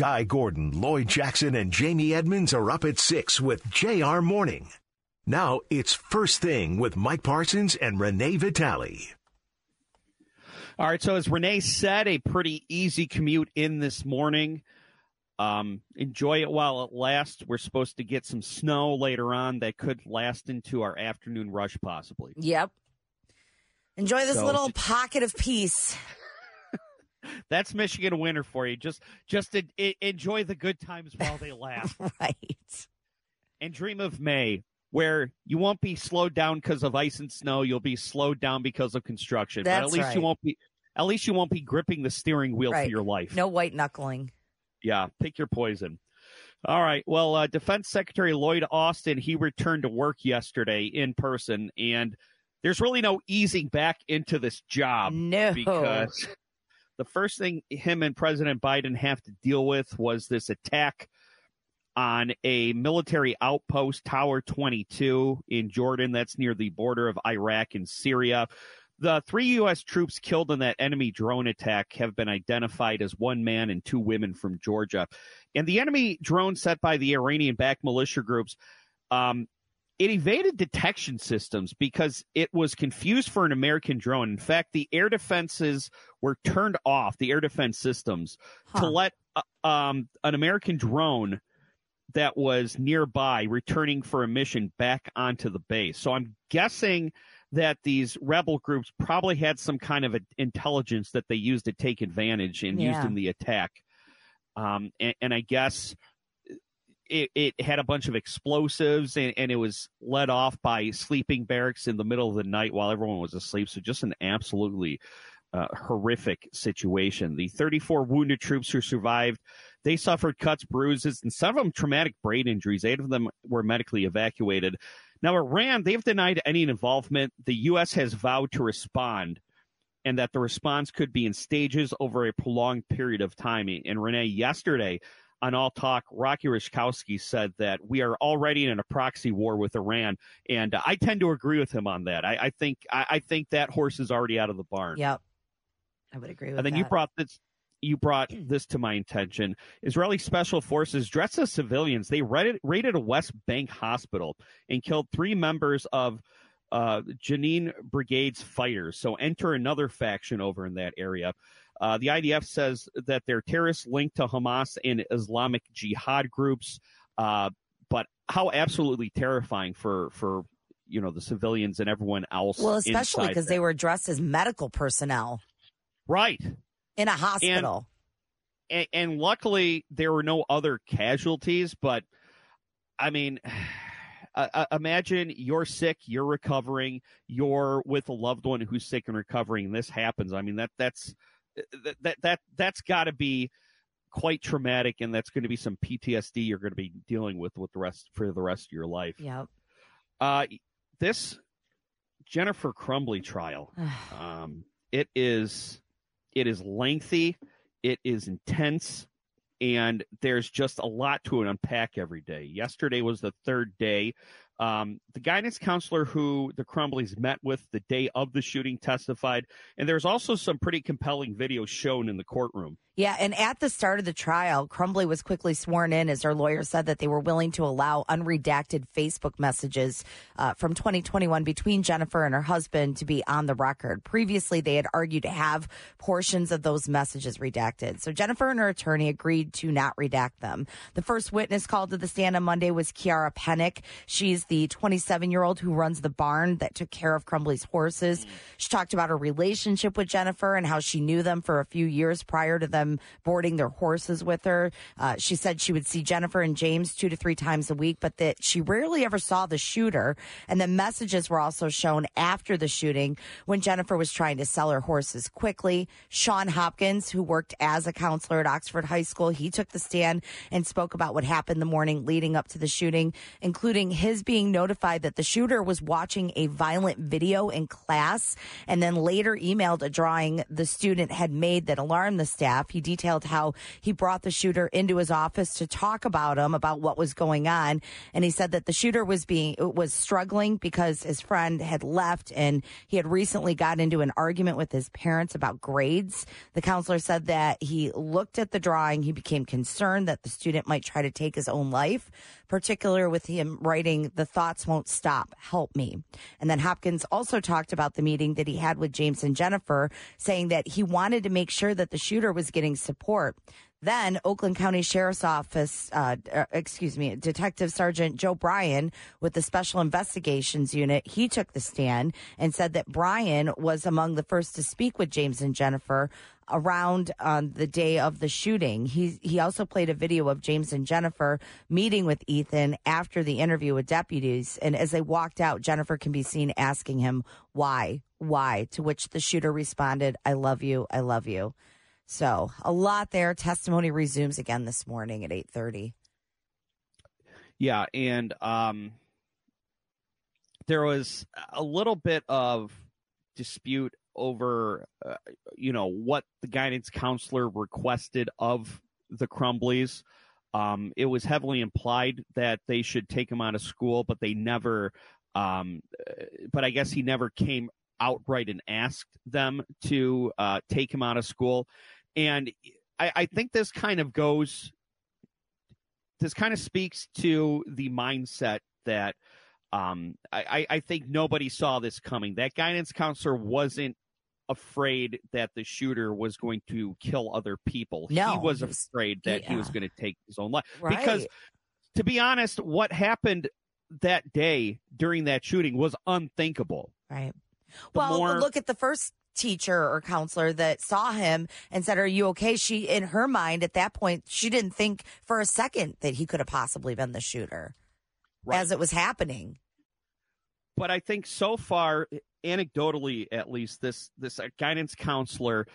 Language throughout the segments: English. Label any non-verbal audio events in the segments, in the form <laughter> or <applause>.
Guy Gordon, Lloyd Jackson, and Jamie Edmonds are up at 6 with JR Morning. Now it's First Thing with Mike Parsons and Renee Vitale. All right, so as Renee said, a pretty easy commute in this morning. Um, enjoy it while it lasts. We're supposed to get some snow later on that could last into our afternoon rush, possibly. Yep. Enjoy this So- little pocket of peace. That's Michigan winter for you. Just, just en- en- enjoy the good times while they last, <laughs> right. and dream of May, where you won't be slowed down because of ice and snow. You'll be slowed down because of construction. but at That's least you won't be. At least you won't be gripping the steering wheel Right. for your life. No white knuckling. Yeah, pick your poison. All right. Well, uh, Defense Secretary Lloyd Austin, he returned to work yesterday in person, and there's really no easing back into this job No. because the first thing him and President Biden have to deal with was this attack on a military outpost, Tower 22 in Jordan. That's near the border of Iraq and Syria. The three U.S. troops killed in that enemy drone attack have been identified as one man and two women from Georgia. And the enemy drone set by the Iranian backed militia groups, um, it evaded detection systems because it was confused for an American drone. In fact, the air defenses were turned off, the air defense systems, to let uh, um, an American drone that was nearby returning for a mission back onto the base. So I'm guessing that these rebel groups probably had some kind of a, intelligence that they used to take advantage and used in the attack. Um, and, and I guess it, it had a bunch of explosives and, and it was led off by sleeping barracks in the middle of the night while everyone was asleep. So just an absolutely uh, horrific situation. The 34 wounded troops who survived, they suffered cuts, bruises, and some of them traumatic brain injuries. Eight of them were medically evacuated. Now, Iran, they've denied any involvement. The U.S. has vowed to respond and that the response could be in stages over a prolonged period of time. And Renee, yesterday on All Talk, Rocky Raczkowski said that we are already in a proxy war with Iran, and I tend to agree with him on that. I, I think I, I think that horse is already out of the barn. Yep. I would agree with that. And then that. you brought this you brought this to my attention. Israeli special forces dressed as civilians, they raided, raided a West Bank hospital and killed three members of uh, Jenin Brigade's fighters. So enter another faction over in that area. Uh, the IDF says that they're terrorists linked to Hamas and Islamic Jihad groups. Uh, but how absolutely terrifying for for you know the civilians and everyone else. well, especially because they were dressed as medical personnel right. in a hospital. and, and luckily there were no other casualties but i mean <sighs> uh, imagine you're sick you're recovering you're with a loved one who's sick and recovering and this happens i mean that that's that that, that that's got to be quite traumatic and that's going to be some ptsd you're going to be dealing with with the rest for the rest of your life yep. uh this jennifer crumbley trial <sighs> um, it is it is lengthy, it is intense, and there's just a lot to unpack every day. Yesterday was the third day. Um, the guidance counselor who the Crumbleys met with the day of the shooting testified, and there's also some pretty compelling videos shown in the courtroom. Yeah, and at the start of the trial, Crumbley was quickly sworn in as their lawyer said that they were willing to allow unredacted Facebook messages uh, from 2021 between Jennifer and her husband to be on the record. Previously, they had argued to have portions of those messages redacted. So Jennifer and her attorney agreed to not redact them. The first witness called to the stand on Monday was Kiara Pennick. She's the 27 year old who runs the barn that took care of Crumbley's horses. She talked about her relationship with Jennifer and how she knew them for a few years prior to them boarding their horses with her. Uh, she said she would see Jennifer and James two to three times a week, but that she rarely ever saw the shooter. And the messages were also shown after the shooting when Jennifer was trying to sell her horses quickly. Sean Hopkins, who worked as a counselor at Oxford High School, he took the stand and spoke about what happened the morning leading up to the shooting, including his being notified that the shooter was watching a violent video in class and then later emailed a drawing the student had made that alarmed the staff. He detailed how he brought the shooter into his office to talk about him, about what was going on. And he said that the shooter was being, was struggling because his friend had left and he had recently got into an argument with his parents about grades. The counselor said that he looked at the drawing. He became concerned that the student might try to take his own life, particular with him writing, the thoughts won't stop. Help me. And then Hopkins also talked about the meeting that he had with James and Jennifer, saying that he wanted to make sure that the shooter was getting support. Then Oakland County Sheriff's Office, uh, uh, excuse me, Detective Sergeant Joe Bryan with the Special Investigations Unit, he took the stand and said that Bryan was among the first to speak with James and Jennifer around on the day of the shooting. He he also played a video of James and Jennifer meeting with Ethan after the interview with deputies, and as they walked out, Jennifer can be seen asking him why, why. To which the shooter responded, "I love you, I love you." So a lot there. Testimony resumes again this morning at eight thirty. Yeah, and um, there was a little bit of dispute over, uh, you know, what the guidance counselor requested of the Crumbleys. Um, it was heavily implied that they should take him out of school, but they never. Um, uh, but I guess he never came outright and asked them to uh, take him out of school. And I, I think this kind of goes, this kind of speaks to the mindset that um, I, I think nobody saw this coming. That guidance counselor wasn't afraid that the shooter was going to kill other people. No, he was afraid that he was going to take his own life. Right. Because, to be honest, what happened that day during that shooting was unthinkable. Right. The well, more- look at the first teacher or counselor that saw him and said, "Are you okay?" She, in her mind, at that point, she didn't think for a second that he could have possibly been the shooter as it was happening. but I think so far, anecdotally at least, this this uh, guidance counselor,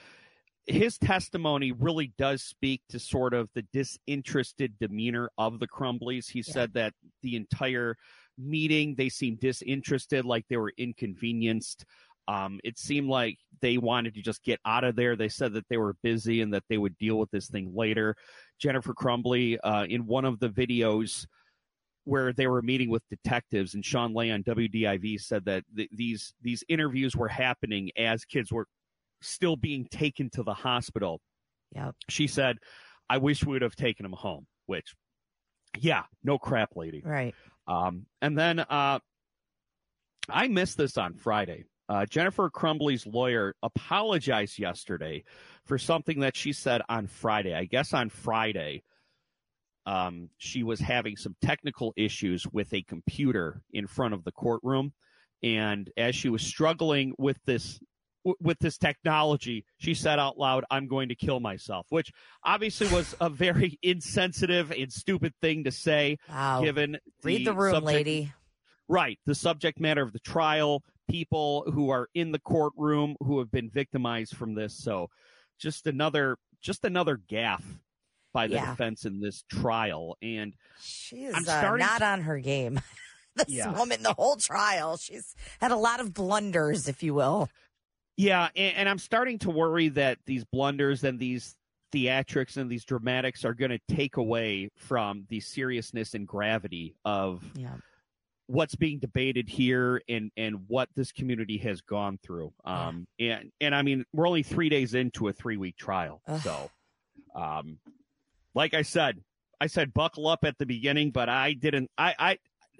his testimony really does speak to sort of the disinterested demeanor of the Crumbleys. He Yeah. said that the entire meeting they seemed disinterested, like they were inconvenienced. Um, it seemed like they wanted to just get out of there. They said that they were busy and that they would deal with this thing later. Jennifer Crumbley, uh, in one of the videos, where they were meeting with detectives and Shawn Ley on WDIV said that th- these these interviews were happening as kids were still being taken to the hospital. Yep. She said, "I wish we would have taken him home." Which, yeah, no crap, lady. Right. Um, and then uh, I missed this on Friday. Uh, Jennifer Crumbley's lawyer apologized yesterday for something that she said on Friday. I guess on Friday, um, she was having some technical issues with a computer in front of the courtroom, and as she was struggling with this w- with this technology, she said out loud, "I'm going to kill myself," which obviously was a very <laughs> insensitive and stupid thing to say, Wow. given Read the room, subject- lady. Right. The subject matter of the trial, people who are in the courtroom who have been victimized from this. So just another just another gaffe by the Yeah. defense in this trial. And She is I'm uh, not on her game. <laughs> this Yeah. woman, the whole trial, she's had a lot of blunders, if you will. yeah, and, and I'm starting to worry that these blunders and these theatrics and these dramatics are going to take away from the seriousness and gravity of Yeah. What's being debated here and and what this community has gone through <sighs> um and and i mean we're only three days into a three week trial Ugh. so um like i said i said buckle up at the beginning but i didn't i i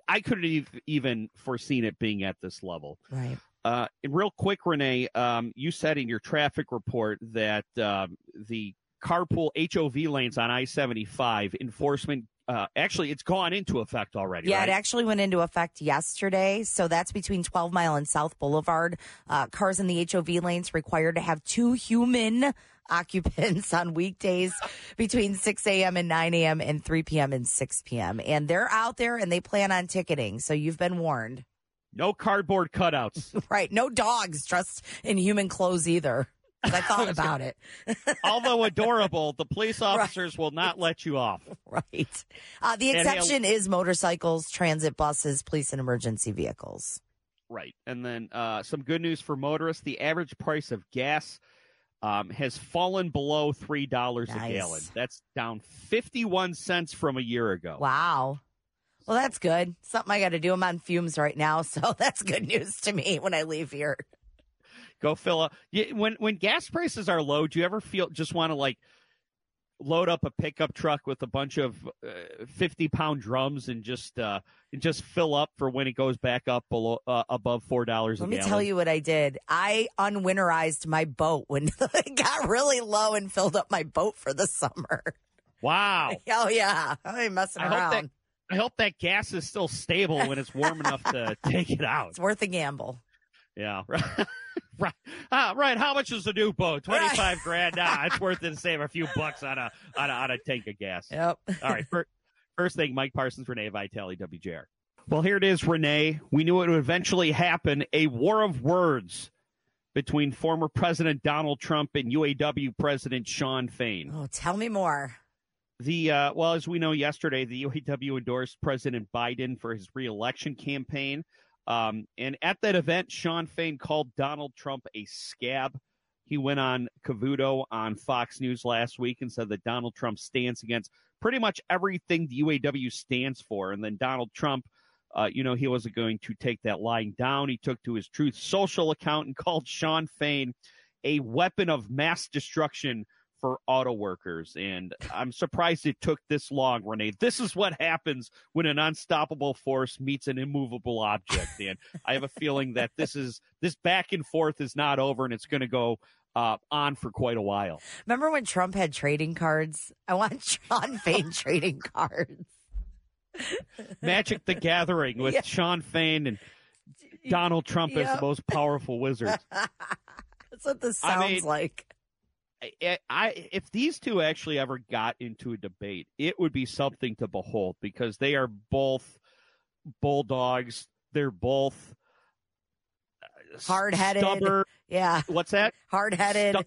i couldn't ev- even foreseen it being at this level Right. uh, and real quick, Renee, um, you said in your traffic report that um, the carpool HOV lanes on I 75 enforcement, uh, actually, it's gone into effect already. Yeah, right? it actually went into effect yesterday. So that's between 12 Mile and South Boulevard. Uh, cars in the HOV lanes required to have two human <laughs> occupants on weekdays <laughs> between 6 a.m. and 9 a.m. and 3 p.m. and 6 p.m. And they're out there and they plan on ticketing. So you've been warned. No cardboard cutouts. <laughs> Right. No dogs dressed in human clothes either. I thought <laughs> about it. Although <laughs> adorable, the police officers will not let you off. Right. Uh, the exception is motorcycles, transit buses, police and emergency vehicles. Right. And then uh, some good news for motorists: the average price of gas um, has fallen below three dollars Nice. a gallon. That's down fifty-one cents from a year ago. Wow. Well, that's good. Something I got to do. I'm on fumes right now, <laughs> so that's good news to me when I leave here. Go fill up. When when gas prices are low, do you ever feel just want to like load up a pickup truck with a bunch of fifty pound drums and just uh, and just fill up for when it goes back up below uh, above four dollars Let me gallon? tell you what I did. I unwinterized my boat when <laughs> it got really low and filled up my boat for the summer. Wow. <laughs> Oh yeah, I messing I hope around. that- I hope that gas is still stable when it's warm enough to <laughs> take it out. It's worth a gamble. Yeah, right. <laughs> right. Ah, right. How much is a new boat? Twenty five grand. Nah, <laughs> it's worth it to save a few bucks on a on a, on a tank of gas. Yep. <laughs> All right. First, first thing, Mike Parsons, Renee Vitale, WJR. Well, here it is, Renee. We knew it would eventually happen. A war of words between former President Donald Trump and UAW President Shawn Fain. Oh, tell me more. The uh, well, as we know, yesterday the UAW endorsed President Biden for his reelection campaign, um, and at that event, Shawn Fain called Donald Trump a scab. He went on Cavuto on Fox News last week and said that Donald Trump stands against pretty much everything the UAW stands for, and then Donald Trump. Uh, you know, he wasn't going to take that lying down. He took to his Truth Social account and <laughs> called Shawn Fain a weapon of mass destruction for auto workers. And I'm surprised it took this long, Renee. This is what happens when an unstoppable force meets an immovable object. And I have a feeling that this is this back and forth is not over and it's going to go uh, on for quite a while. Remember when Trump had trading cards? I want Shawn Fain <laughs> trading cards. Magic the Gathering with Yeah. Shawn Fain and Donald Trump as the most powerful wizard. <laughs> That's what this I sounds mean- like. I, I if these two actually ever got into a debate, it would be something to behold because they are both bulldogs. They're both uh, Hard-headed. Yeah, What's that? hard headed. Stu-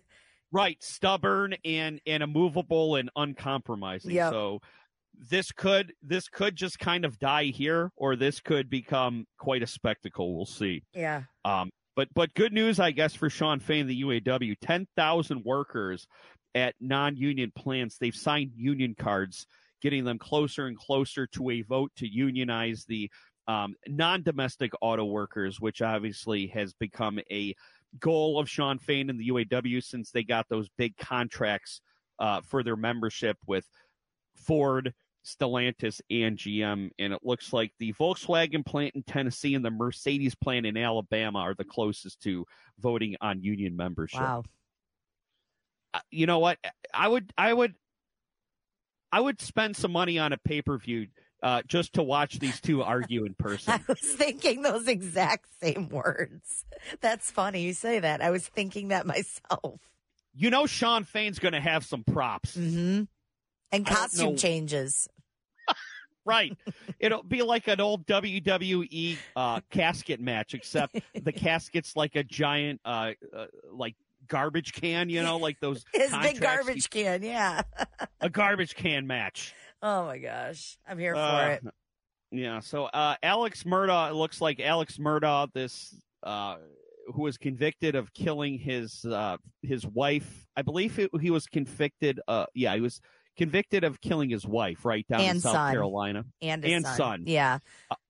right, stubborn and and immovable and uncompromising. Yep. So this could this could just kind of die here, or this could become quite a spectacle. We'll see. Yeah. Um, but but good news, I guess, for Shawn Fain, the UAW, ten thousand workers at non-union plants. They've signed union cards, getting them closer and closer to a vote to unionize the um, non-domestic auto workers, which obviously has become a goal of Shawn Fain and the UAW since they got those big contracts uh, for their membership with Ford, Stellantis, and GM. And it looks like the Volkswagen plant in Tennessee and the Mercedes plant in Alabama are the closest to voting on union membership. Wow. Uh, You know what? I would, I would, I would spend some money on a pay per view uh, just to watch these two argue in <laughs> person. I was thinking those exact same words. That's funny you say that. I was thinking that myself. You know, Shawn Fain's going to have some props. hmm And costume changes. <laughs> Right. It'll be like an old WWE uh, casket match, except the casket's like a giant, uh, uh, like garbage can. You know, like those <laughs> His big garbage can. Yeah. <laughs> a garbage can match. Oh my gosh. I'm here for Uh, it. Yeah. So uh, Alex Murdaugh. It looks like Alex Murdaugh, this uh, who was convicted of killing his uh, his wife. I believe it, he was convicted. Uh, yeah, he was convicted of killing his wife right down in And South son. Carolina. And his and son. son. Yeah.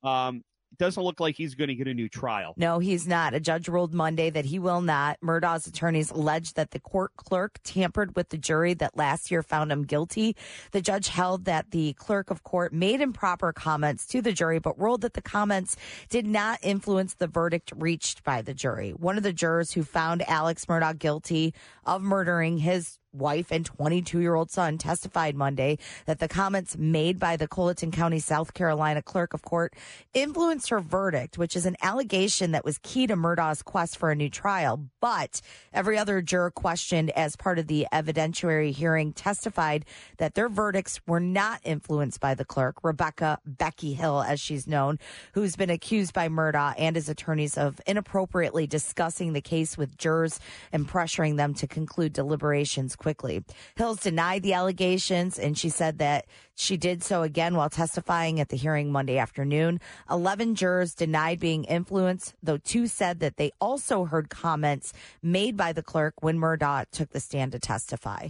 Um, doesn't look like he's going to get a new trial. No, he's not. A judge ruled Monday that he will not. Murdaugh's attorneys alleged that the court clerk tampered with the jury that last year found him guilty. The judge held that the clerk of court made improper comments to the jury, but ruled that the comments did not influence the verdict reached by the jury. One of the jurors who found Alex Murdaugh guilty of murdering his wife and 22 year old son testified Monday that the comments made by the Colleton County, South Carolina clerk of court influenced her verdict, which is an allegation that was key to Murdaugh's quest for a new trial. But every other juror questioned as part of the evidentiary hearing testified that their verdicts were not influenced by the clerk, Rebecca Becky Hill, as she's known, who's been accused by Murdaugh and his attorneys of inappropriately discussing the case with jurors and pressuring them to conclude deliberations quickly. Hills denied the allegations and she said that she did so again while testifying at the hearing Monday afternoon. 11 jurors denied being influenced, though two said that they also heard comments made by the clerk when Murdaugh took the stand to testify.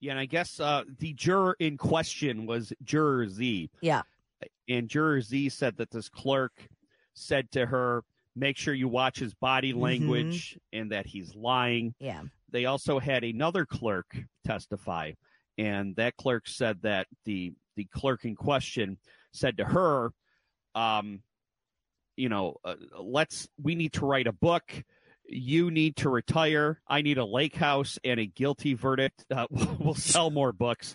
Yeah, and I guess uh, the juror in question was Juror Z. Yeah. And Juror Z said that this clerk said to her, make sure you watch his body Mm-hmm. language and that he's lying. Yeah. They also had another clerk testify, and that clerk said that the the clerk in question said to her, um, you know, uh, let's we need to write a book. You need to retire. I need a lake house and a guilty verdict. Uh, <laughs> we'll sell more books.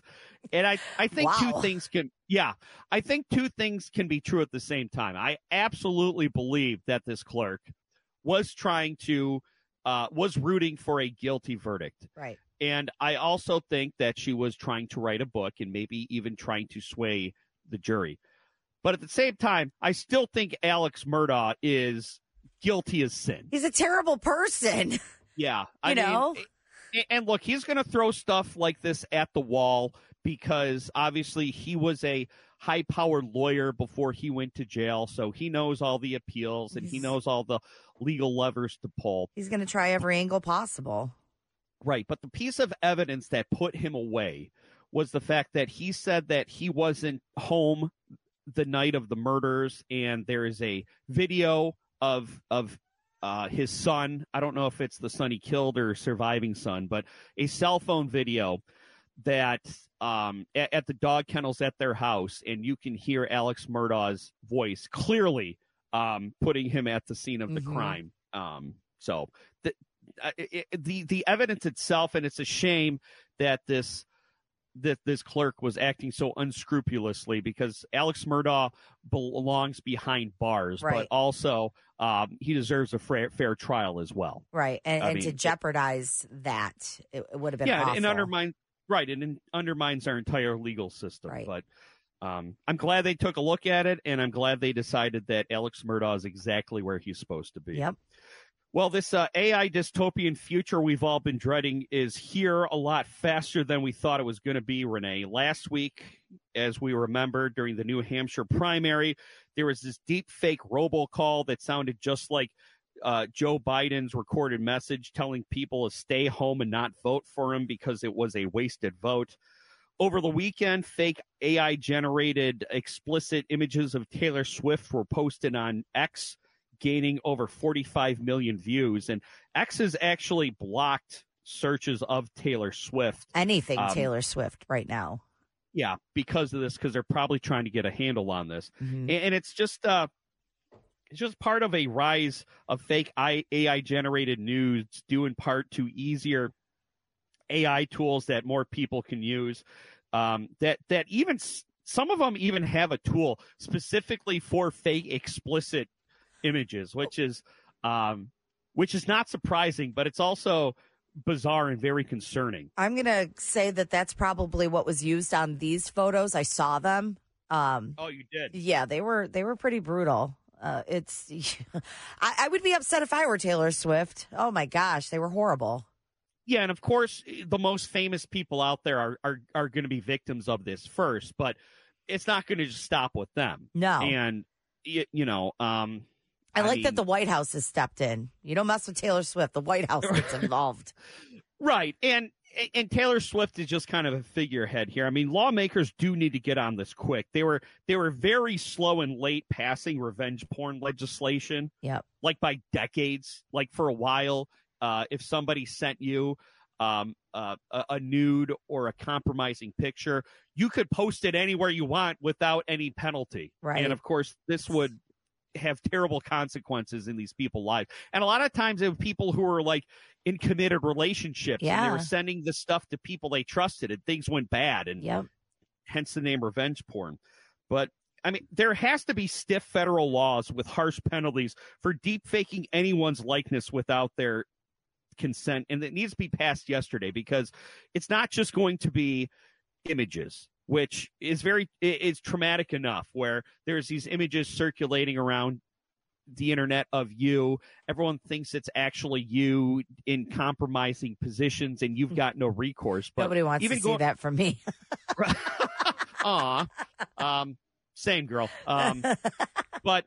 And I, I think Wow. two things can, yeah, I think two things can be true at the same time. I absolutely believe that this clerk was trying to, uh, was rooting for a guilty verdict. Right. And I also think that she was trying to write a book and maybe even trying to sway the jury. But at the same time, I still think Alex Murdaugh is guilty as sin. He's a terrible person. Yeah. <laughs> I You know? mean, and look, he's going to throw stuff like this at the wall because obviously he was a high powered lawyer before he went to jail. So he knows all the appeals and he knows all the legal levers to pull. He's going to try every angle possible. Right. But the piece of evidence that put him away was the fact that he said that he wasn't home the night of the murders and there is a video of of uh, his son. I don't know if it's the son he killed or surviving son, but a cell phone video that um, at, at the dog kennels at their house, and you can hear Alex Murdaugh's voice clearly um, putting him at the scene of the Mhm. crime. Um, so the, uh, it, the the evidence itself, and it's a shame that this that this clerk was acting so unscrupulously because Alex Murdaugh belongs behind bars, Right. but also um, he deserves a fair, fair trial as well. Right. And, and to mean, jeopardize that, it, it would have been yeah, awful. and undermines right, and undermines our entire legal system. Right. But um, I'm glad they took a look at it, and I'm glad they decided that Alex Murdaugh is exactly where he's supposed to be. Yep. Well, this uh, AI dystopian future we've all been dreading is here a lot faster than we thought it was going to be, Renee. Last week, as we remember during the New Hampshire primary, there was this deep fake robocall that sounded just like uh, Joe Biden's recorded message telling people to stay home and not vote for him because it was a wasted vote. Over the weekend, fake AI generated explicit images of Taylor Swift were posted on X gaining over 45 million views. And X has actually blocked searches of Taylor Swift. Anything Um, Taylor Swift right now. Yeah, because of this, because they're probably trying to get a handle on this. Mhm. And, and it's just, uh, it's just part of a rise of fake AI generated news, due in part to easier AI tools that more people can use. Um, that that even s- some of them even have a tool specifically for fake explicit images, which is um, which is not surprising, but it's also bizarre and very concerning. I'm going to say that that's probably what was used on these photos. I saw them. Um, Oh, you did. yeah, they were they were pretty brutal. Uh, it's <laughs> I, I would be upset if I were Taylor Swift. Oh my gosh, they were horrible. Yeah, and of course, the most famous people out there are are, are going to be victims of this first, but it's not going to just stop with them. No, And y- you know, um, I like mean, that the White House has stepped in. You don't mess with Taylor Swift. The White House gets <laughs> involved. right, and and Taylor Swift is just kind of a figurehead here. I mean, lawmakers do need to get on this quick. They were they were very slow and late passing revenge porn legislation. Yep. like by decades. Like for a while, uh, if somebody sent you um, uh, a, a nude or a compromising picture, you could post it anywhere you want without any penalty. Right. And of course, this would have terrible consequences in these people's lives. And a lot of times, it have people who are like in committed relationships, Yeah. and they were sending the stuff to people they trusted, and things went bad, and Yep. hence the name revenge porn. But I mean, there has to be stiff federal laws with harsh penalties for deep faking anyone's likeness without their consent, and it needs to be passed yesterday because it's not just going to be images, which is very it's traumatic enough. Where there's these images circulating around the internet of you. Everyone thinks it's actually you in compromising positions, and you've got no recourse. But Nobody wants even to see go- that from me. <laughs> Aw. Um, same girl. Um, <laughs> but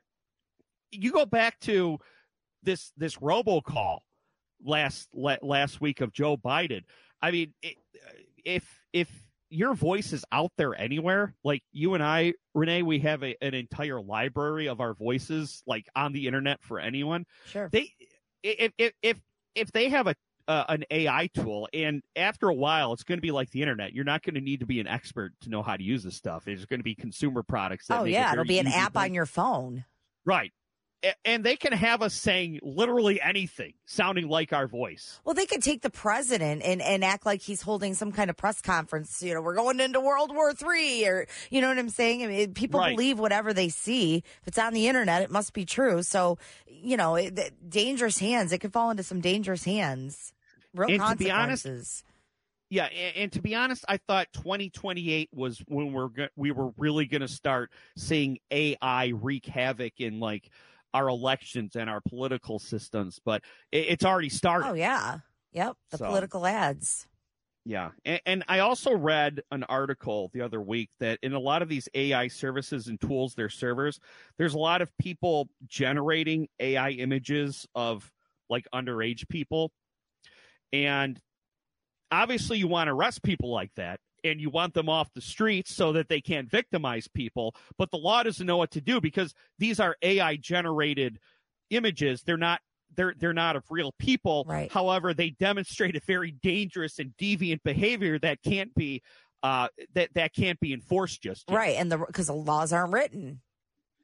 you go back to this this robocall last last week of Joe Biden. I mean, it, if if your voice is out there anywhere, like you and I, Renee, we have a, an entire library of our voices, like on the internet for anyone sure. they if if if if they have a uh, an AI tool, and after a while, it's going to be like the internet. You're not going to need to be an expert to know how to use this stuff. It's going to be consumer products. That Oh make it yeah, it'll be an app for- on your phone. right, and they can have us saying literally anything, sounding like our voice. Well, they could take the president and, and act like he's holding some kind of press conference. You know, we're going into World War Three, or you know what I'm saying. I mean, people Right. believe whatever they see. If it's on the internet, it must be true. So, you know, it, dangerous hands. It could fall into some dangerous hands. Real And to be consequences. honest- Yeah, and, and to be honest, I thought 2028 was when we're go- we were really going to start seeing AI wreak havoc in like our elections and our political systems, but it, it's already started. oh yeah, yep. The So- political ads. Yeah. And, and I also read an article the other week that in a lot of these AI services and tools, their servers, there's a lot of people generating AI images of like underage people. And obviously, you want to arrest people like that and you want them off the streets so that they can't victimize people. But the law doesn't know what to do because these are AI generated images. They're not. They're they're not of real people. Right. However, they demonstrate a very dangerous and deviant behavior that can't be uh that that can't be enforced just yet. Right, and the because the laws aren't written.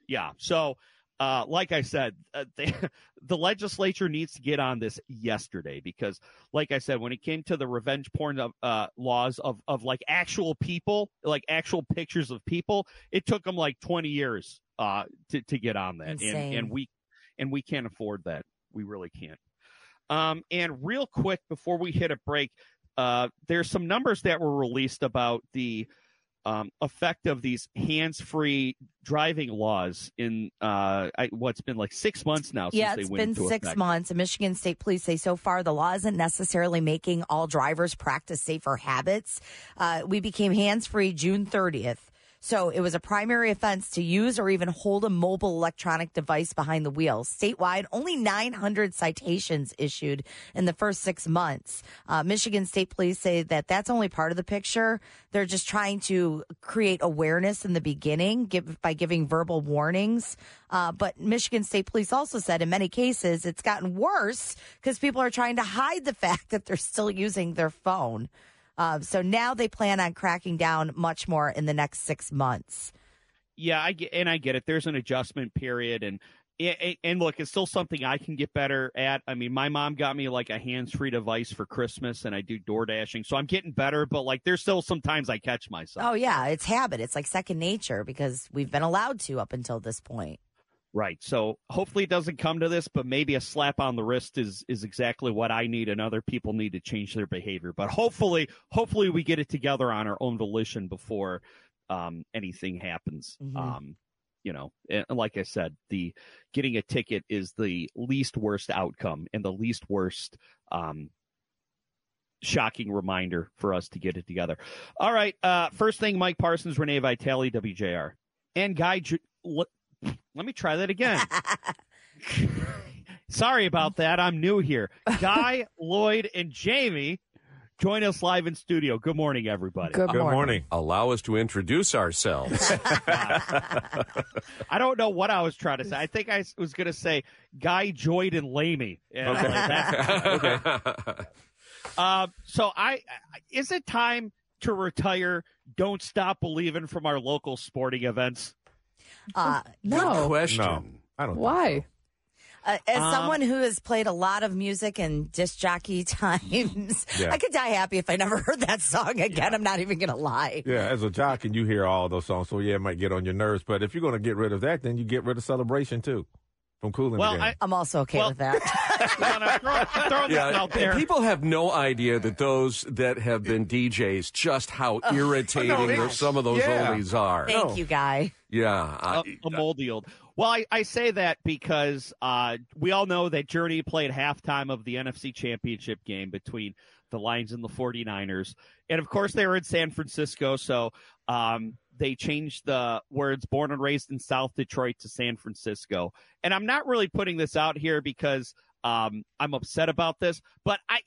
Yeah. So, uh, like I said, uh, they, <laughs> the legislature needs to get on this yesterday because, like I said, when it came to the revenge porn of, uh, laws of, of like actual people, like actual pictures of people, it took them like 20 years uh, to, to get on that. And, Insane. and we and we can't afford that. We really can't. Um, and real quick before we hit a break, uh, there's some numbers that were released about the um, effect of these hands-free driving laws in uh, I, what's been like six months now. Yeah, since it's they been six effect. months. And Michigan State Police say so far the law isn't necessarily making all drivers practice safer habits. Uh, we became hands free June 30th. So it was a primary offense to use or even hold a mobile electronic device behind the wheel. Statewide, only 900 citations issued in the first six months. Uh, Michigan State Police say that that's only part of the picture. They're just trying to create awareness in the beginning give, by giving verbal warnings. Uh, but Michigan State Police also said in many cases it's gotten worse because people are trying to hide the <laughs> fact that they're still using their phone. Uh, so now they plan on cracking down much more in the next six months. Yeah, I get, and I get it. There's an adjustment period, and and- and look, it's still something I can get better at. I mean, my mom got me like a hands-free device for Christmas, and I do door dashing, so I'm getting better. But like, there's still sometimes I catch myself. Oh, yeah, it's habit. It's like second nature because we've been allowed to up until this point. Right. So hopefully it doesn't come to this, but maybe a slap on the wrist is is exactly what I need and other people need to change their behavior. But hopefully hopefully we get it together on our own volition before um, anything happens. Mhm. Um, you know, and like I said, the getting a ticket is the least worst outcome and the least worst um, shocking reminder for us to get it together. All right. Uh, first thing, Mike Parsons, Renee Vitale, WJR, and Guy. L- let me try that again. <laughs> Sorry about that. I'm new here. Guy, Lloyd, and Jamie join us live in studio. Good morning, everybody. Good, Good morning. Allow us to introduce ourselves. <laughs> I don't know what I was trying to say. I think I was going to say Guy, Joyd, and Lamy. Yeah, like that. okay. <laughs> Uh, so I, I- is it time to retire? Don't stop believing from our local sporting events. Uh, Good no. question. No. I don't. think Why? Uh, as Um, someone who has played a lot of music and disc jockey <laughs> times, Yeah. I could die happy if I never <laughs> heard that song again. I'm not even going to lie. Yeah, as a jock, and you hear all those songs, so yeah, it might get on your nerves. But if you're going to get rid of that, then you get rid of celebration too, from Kool in Well, the Game. I, I'm also okay Well- with that. wanna throw, throw this out there. People have no idea that those that have been DJs just how oh, <laughs> irritating no, some of those yeah. oldies are. Thank you, Guy. Yeah. I- a, a moldy old. Well, I, I say that because uh, we all know that Journey played halftime of the NFC Championship game between the Lions and the 49ers. And of course, they were in San Francisco. So um, they changed the words born and raised in South Detroit to San Francisco. And I'm not really putting this out here because um, I'm upset about this, but I.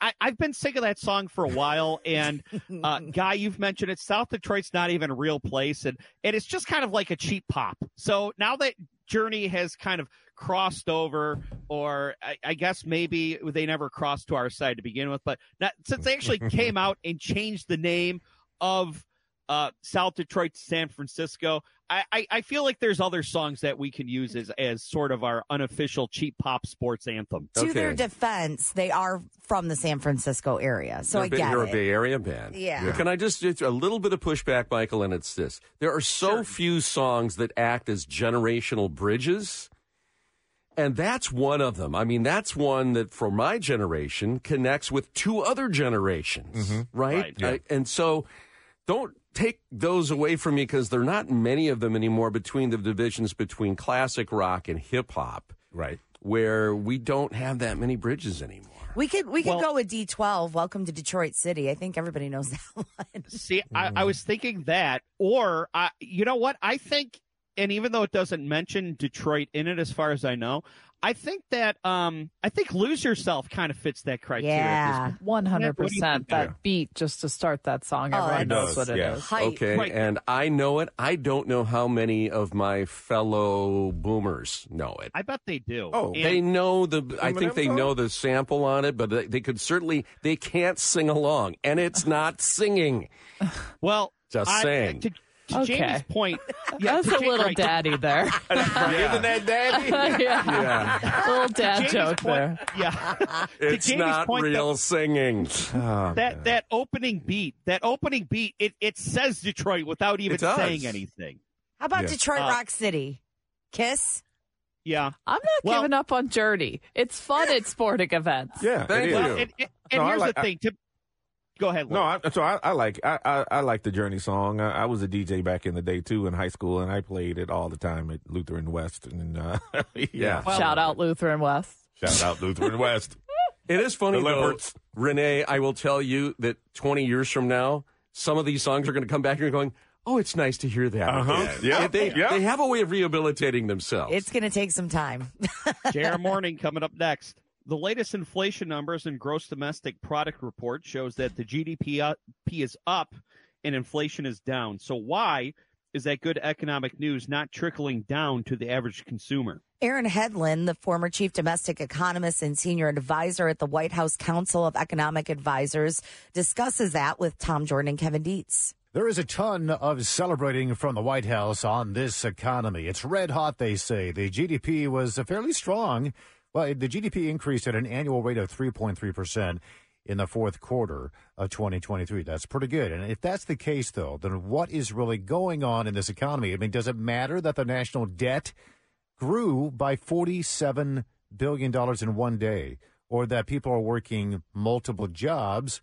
I, I've been sick of that song for a while, and <laughs> uh, Guy, you've mentioned it. South Detroit's not even a real place, and and it's just kind of like a cheap pop. So now that Journey has kind of crossed over, or I, I guess maybe they never crossed to our side to begin with, but not, since they actually <laughs> came out and changed the name of uh, South Detroit to San Francisco, I, I, I feel like there's other songs that we can use as as sort of our unofficial cheap pop sports anthem. To their defense, they are from the San Francisco area, so You're I a Bay- get You're it. a Bay Area band. Yeah. Can I just, just a little bit of pushback, Michael? And it's this: there are so few songs that act as generational bridges, and that's one of them. I mean, that's one that, for my generation, connects with two other generations, right? Right. I- and so, don't take those away from me because there are not many of them anymore between the divisions between classic rock and hip hop, right. where we don't have that many bridges anymore. We could we could Well- go with D12. Welcome to Detroit City. I think everybody knows <laughs> that one. See, I, I was thinking that, or I, you know what? I think, and even though it doesn't mention Detroit in it, as far as I know, I think that um, I think "Lose Yourself" kind of fits that criteria. Yeah. One hundred What do you percent. That beat just to start that song. Oh, Everyone knows does, what it is. yeah. Height. Okay, Right. and I know it. I don't know how many of my fellow boomers know it. I bet they do. Oh, And- They know the. I think they know the sample on it, but they, they could certainly. They can't sing along, and it's not singing. well, Just I- saying. To, to Okay. Jamie's point, <laughs> yeah, That's a little right, daddy there. <laughs> Isn't that daddy? yeah. <laughs> Yeah, little dad joke point- there. Yeah, it's Jamie's not point, real singing. Oh, that that opening beat, that opening beat, it it says Detroit without even saying anything. How about Yeah. Detroit Uh, Rock City? Kiss. Yeah. I'm not Well- giving up on Journey. It's fun at sporting events. yeah. Thank it you. Well, and, and, and No, here's like- the thing. To go ahead. No, I, so I, I like I, I, I like the Journey song. I, I was a DJ back in the day too in high school, and I played it all the time at Lutheran West. And uh, <laughs> yeah, Well- Shout out Lutheran West. shout out Lutheran West. <laughs> It is funny though, Renee. I will tell you that 20 years from now, some of these songs are going to come back and you're going, "Oh, it's nice to hear that." Uh-huh. again." Yeah. they Yeah. they have a way of rehabilitating themselves. It's going to take some time. <laughs> JR Morning coming up next. The latest inflation numbers and gross domestic product report shows that the GDP up- P is up and inflation is down. So why is that good economic news not trickling down to the average consumer? Aaron Hedlund, the former chief domestic economist and senior advisor at the White House Council of Economic Advisors, discusses that with Tom Jordan and Kevin Dietz. There is a ton of celebrating from the White House on this economy. It's red hot, they say. The GDP was uh, fairly strong. Well, the GDP increased at an annual rate of 3.3% in the fourth quarter of 2023. That's pretty good. And if that's the case, though, then what is really going on in this economy? I mean, does it matter that the national debt grew by $47 billion in one day or that people are working multiple jobs?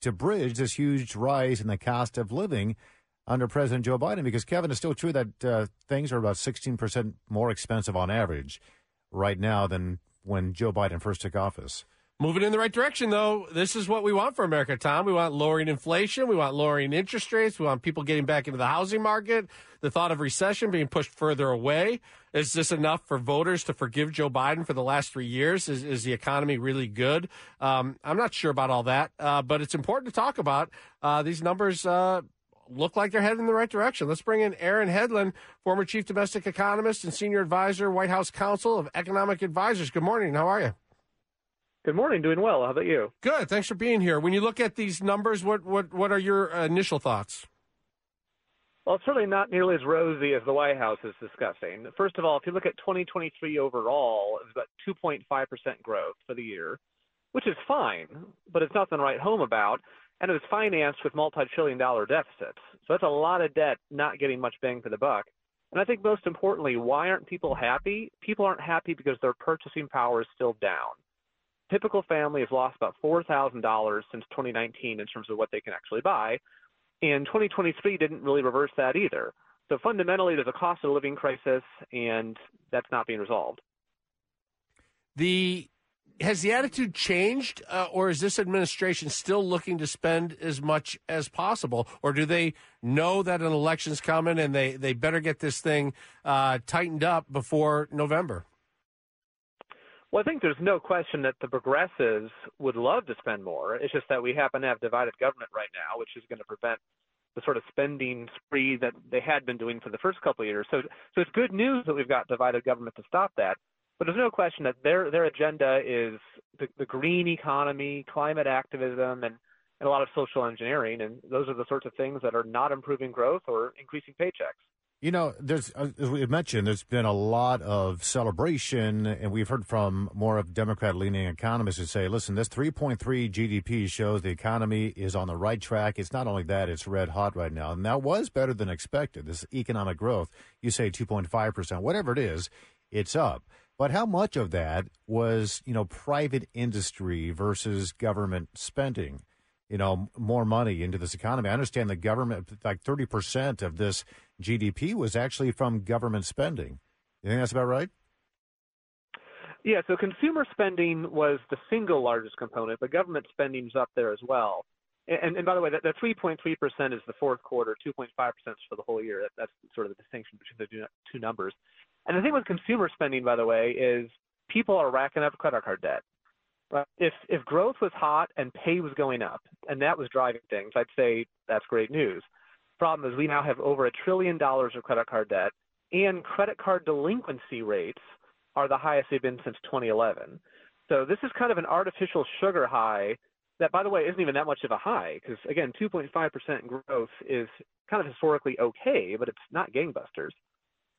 to bridge this huge rise in the cost of living under President Joe Biden. Because, Kevin, it's still true that uh, things are about 16% more expensive on average right now than when Joe Biden first took office. Moving in the right direction, though. This is what we want for America, Tom. We want lowering inflation. We want lowering interest rates. We want people getting back into the housing market. The thought of recession being pushed further away. Is this enough for voters to forgive Joe Biden for the last three years? Is, is the economy really good? Um, I'm not sure about all that, uh, but it's important to talk about. Uh, these numbers uh, look like they're heading in the right direction. Let's bring in Aaron Hedlund, former chief domestic economist and senior advisor, White House Council of Economic Advisors. Good morning. How are you? Good morning. Doing well. How about you? Good. Thanks for being here. When you look at these numbers, what what what are your initial thoughts? Well, it's certainly not nearly as rosy as the White House is discussing. First of all, if you look at 2023 overall, it's about 2.5% growth for the year, which is fine, but it's nothing to write home about. And it was financed with multi trillion dollar deficits. So that's a lot of debt not getting much bang for the buck. And I think most importantly, why aren't people happy? People aren't happy because their purchasing power is still down. Typical family has lost about $4,000 since 2019 in terms of what they can actually buy. And 2023 didn't really reverse that either. So fundamentally, there's a cost of living crisis, and that's not being resolved. The has the attitude changed, uh, or is this administration still looking to spend as much as possible, or do they know that an election's coming and they they better get this thing uh, tightened up before November? Well, I think there's no question that the progressives would love to spend more. It's just that we happen to have divided government right now, which is going to prevent the sort of spending spree that they had been doing for the first couple of years. So, so it's good news that we've got divided government to stop that. But there's no question that their their agenda is the, the green economy, climate activism, and, and a lot of social engineering. And those are the sorts of things that are not improving growth or increasing paychecks. You know, there's uh, as we mentioned, there's been a lot of celebration, and we've heard from more of Democrat-leaning economists who say, "Listen, this 3.3 GDP shows the economy is on the right track. It's not only that; it's red hot right now, and that was better than expected. This economic growth, you say 2.5 percent, whatever it is, it's up." But how much of that was, you know, private industry versus government spending? You know, more money into this economy. I understand the government, like 30% of this GDP was actually from government spending. You think that's about right? Yeah, so consumer spending was the single largest component, but government spending is up there as well. And, and by the way, that, that 3.3% is the fourth quarter, 2.5% is for the whole year. That, that's sort of the distinction between the two numbers. And the thing with consumer spending, by the way, is people are racking up credit card debt. Right? If if growth was hot and pay was going up, and that was driving things, I'd say that's great news. Problem is, we now have over a trillion dollars of credit card debt, and credit card delinquency rates are the highest they've been since 2011. So this is kind of an artificial sugar high that, by the way, isn't even that much of a high because again, 2.5% growth is kind of historically okay, but it's not gangbusters.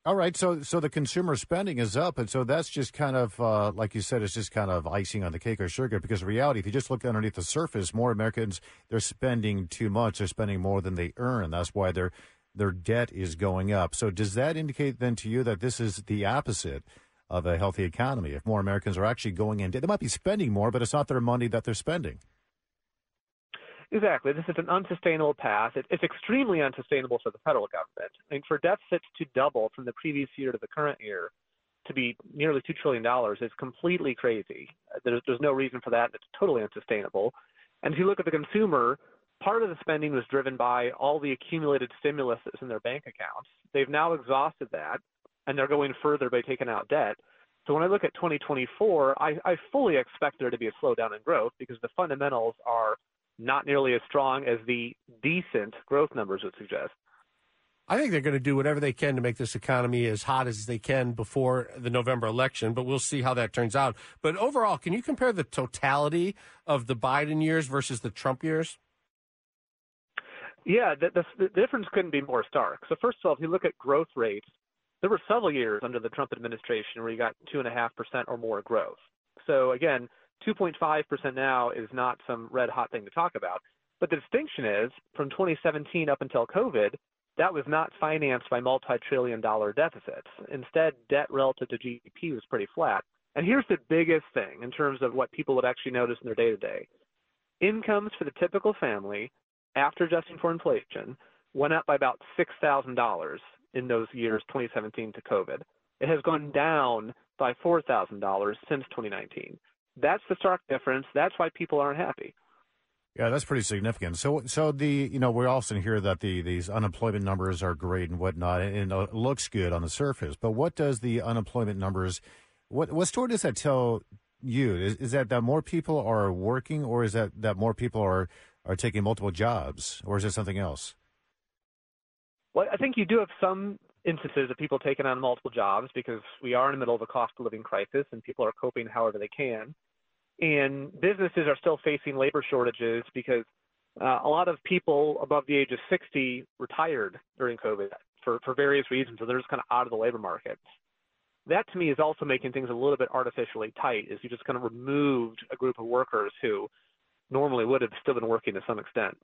All right, so so the consumer spending is up, and so that's just kind of uh, like you said, it's just kind of icing on the cake or sugar. Because in reality, if you just look underneath the surface, more Americans they're spending too much. They're spending more than they earn. That's why their their debt is going up. So does that indicate then to you that this is the opposite of a healthy economy? If more Americans are actually going in, they might be spending more, but it's not their money that they're spending. Exactly. This is an unsustainable path. It, it's extremely unsustainable for the federal government. I mean, for deficits to double from the previous year to the current year to be nearly $2 trillion is completely crazy. There's, there's no reason for that. It's totally unsustainable. And if you look at the consumer, part of the spending was driven by all the accumulated stimulus that's in their bank accounts. They've now exhausted that, and they're going further by taking out debt. So when I look at 2024, I, I fully expect there to be a slowdown in growth because the fundamentals are not nearly as strong as the decent growth numbers would suggest. I think they're going to do whatever they can to make this economy as hot as they can before the November election, but we'll see how that turns out. But overall, can you compare the totality of the Biden years versus the Trump years? Yeah, the, the, the difference couldn't be more stark. So, first of all, if you look at growth rates, there were several years under the Trump administration where you got 2.5% or more growth. So, again, 2.5% now is not some red hot thing to talk about. But the distinction is from 2017 up until COVID, that was not financed by multi trillion dollar deficits. Instead, debt relative to GDP was pretty flat. And here's the biggest thing in terms of what people would actually notice in their day to day incomes for the typical family, after adjusting for inflation, went up by about $6,000 in those years 2017 to COVID. It has gone down by $4,000 since 2019. That's the stark difference. That's why people aren't happy. Yeah, that's pretty significant. So, so the you know we're often hear that the these unemployment numbers are great and whatnot, and it looks good on the surface. But what does the unemployment numbers? What what story does that tell you? Is, is that that more people are working, or is that that more people are are taking multiple jobs, or is it something else? Well, I think you do have some instances of people taking on multiple jobs because we are in the middle of a cost of living crisis and people are coping however they can. And businesses are still facing labor shortages because uh, a lot of people above the age of 60 retired during COVID for, for various reasons, so they're just kind of out of the labor market. That to me is also making things a little bit artificially tight, is you just kind of removed a group of workers who normally would have still been working to some extent.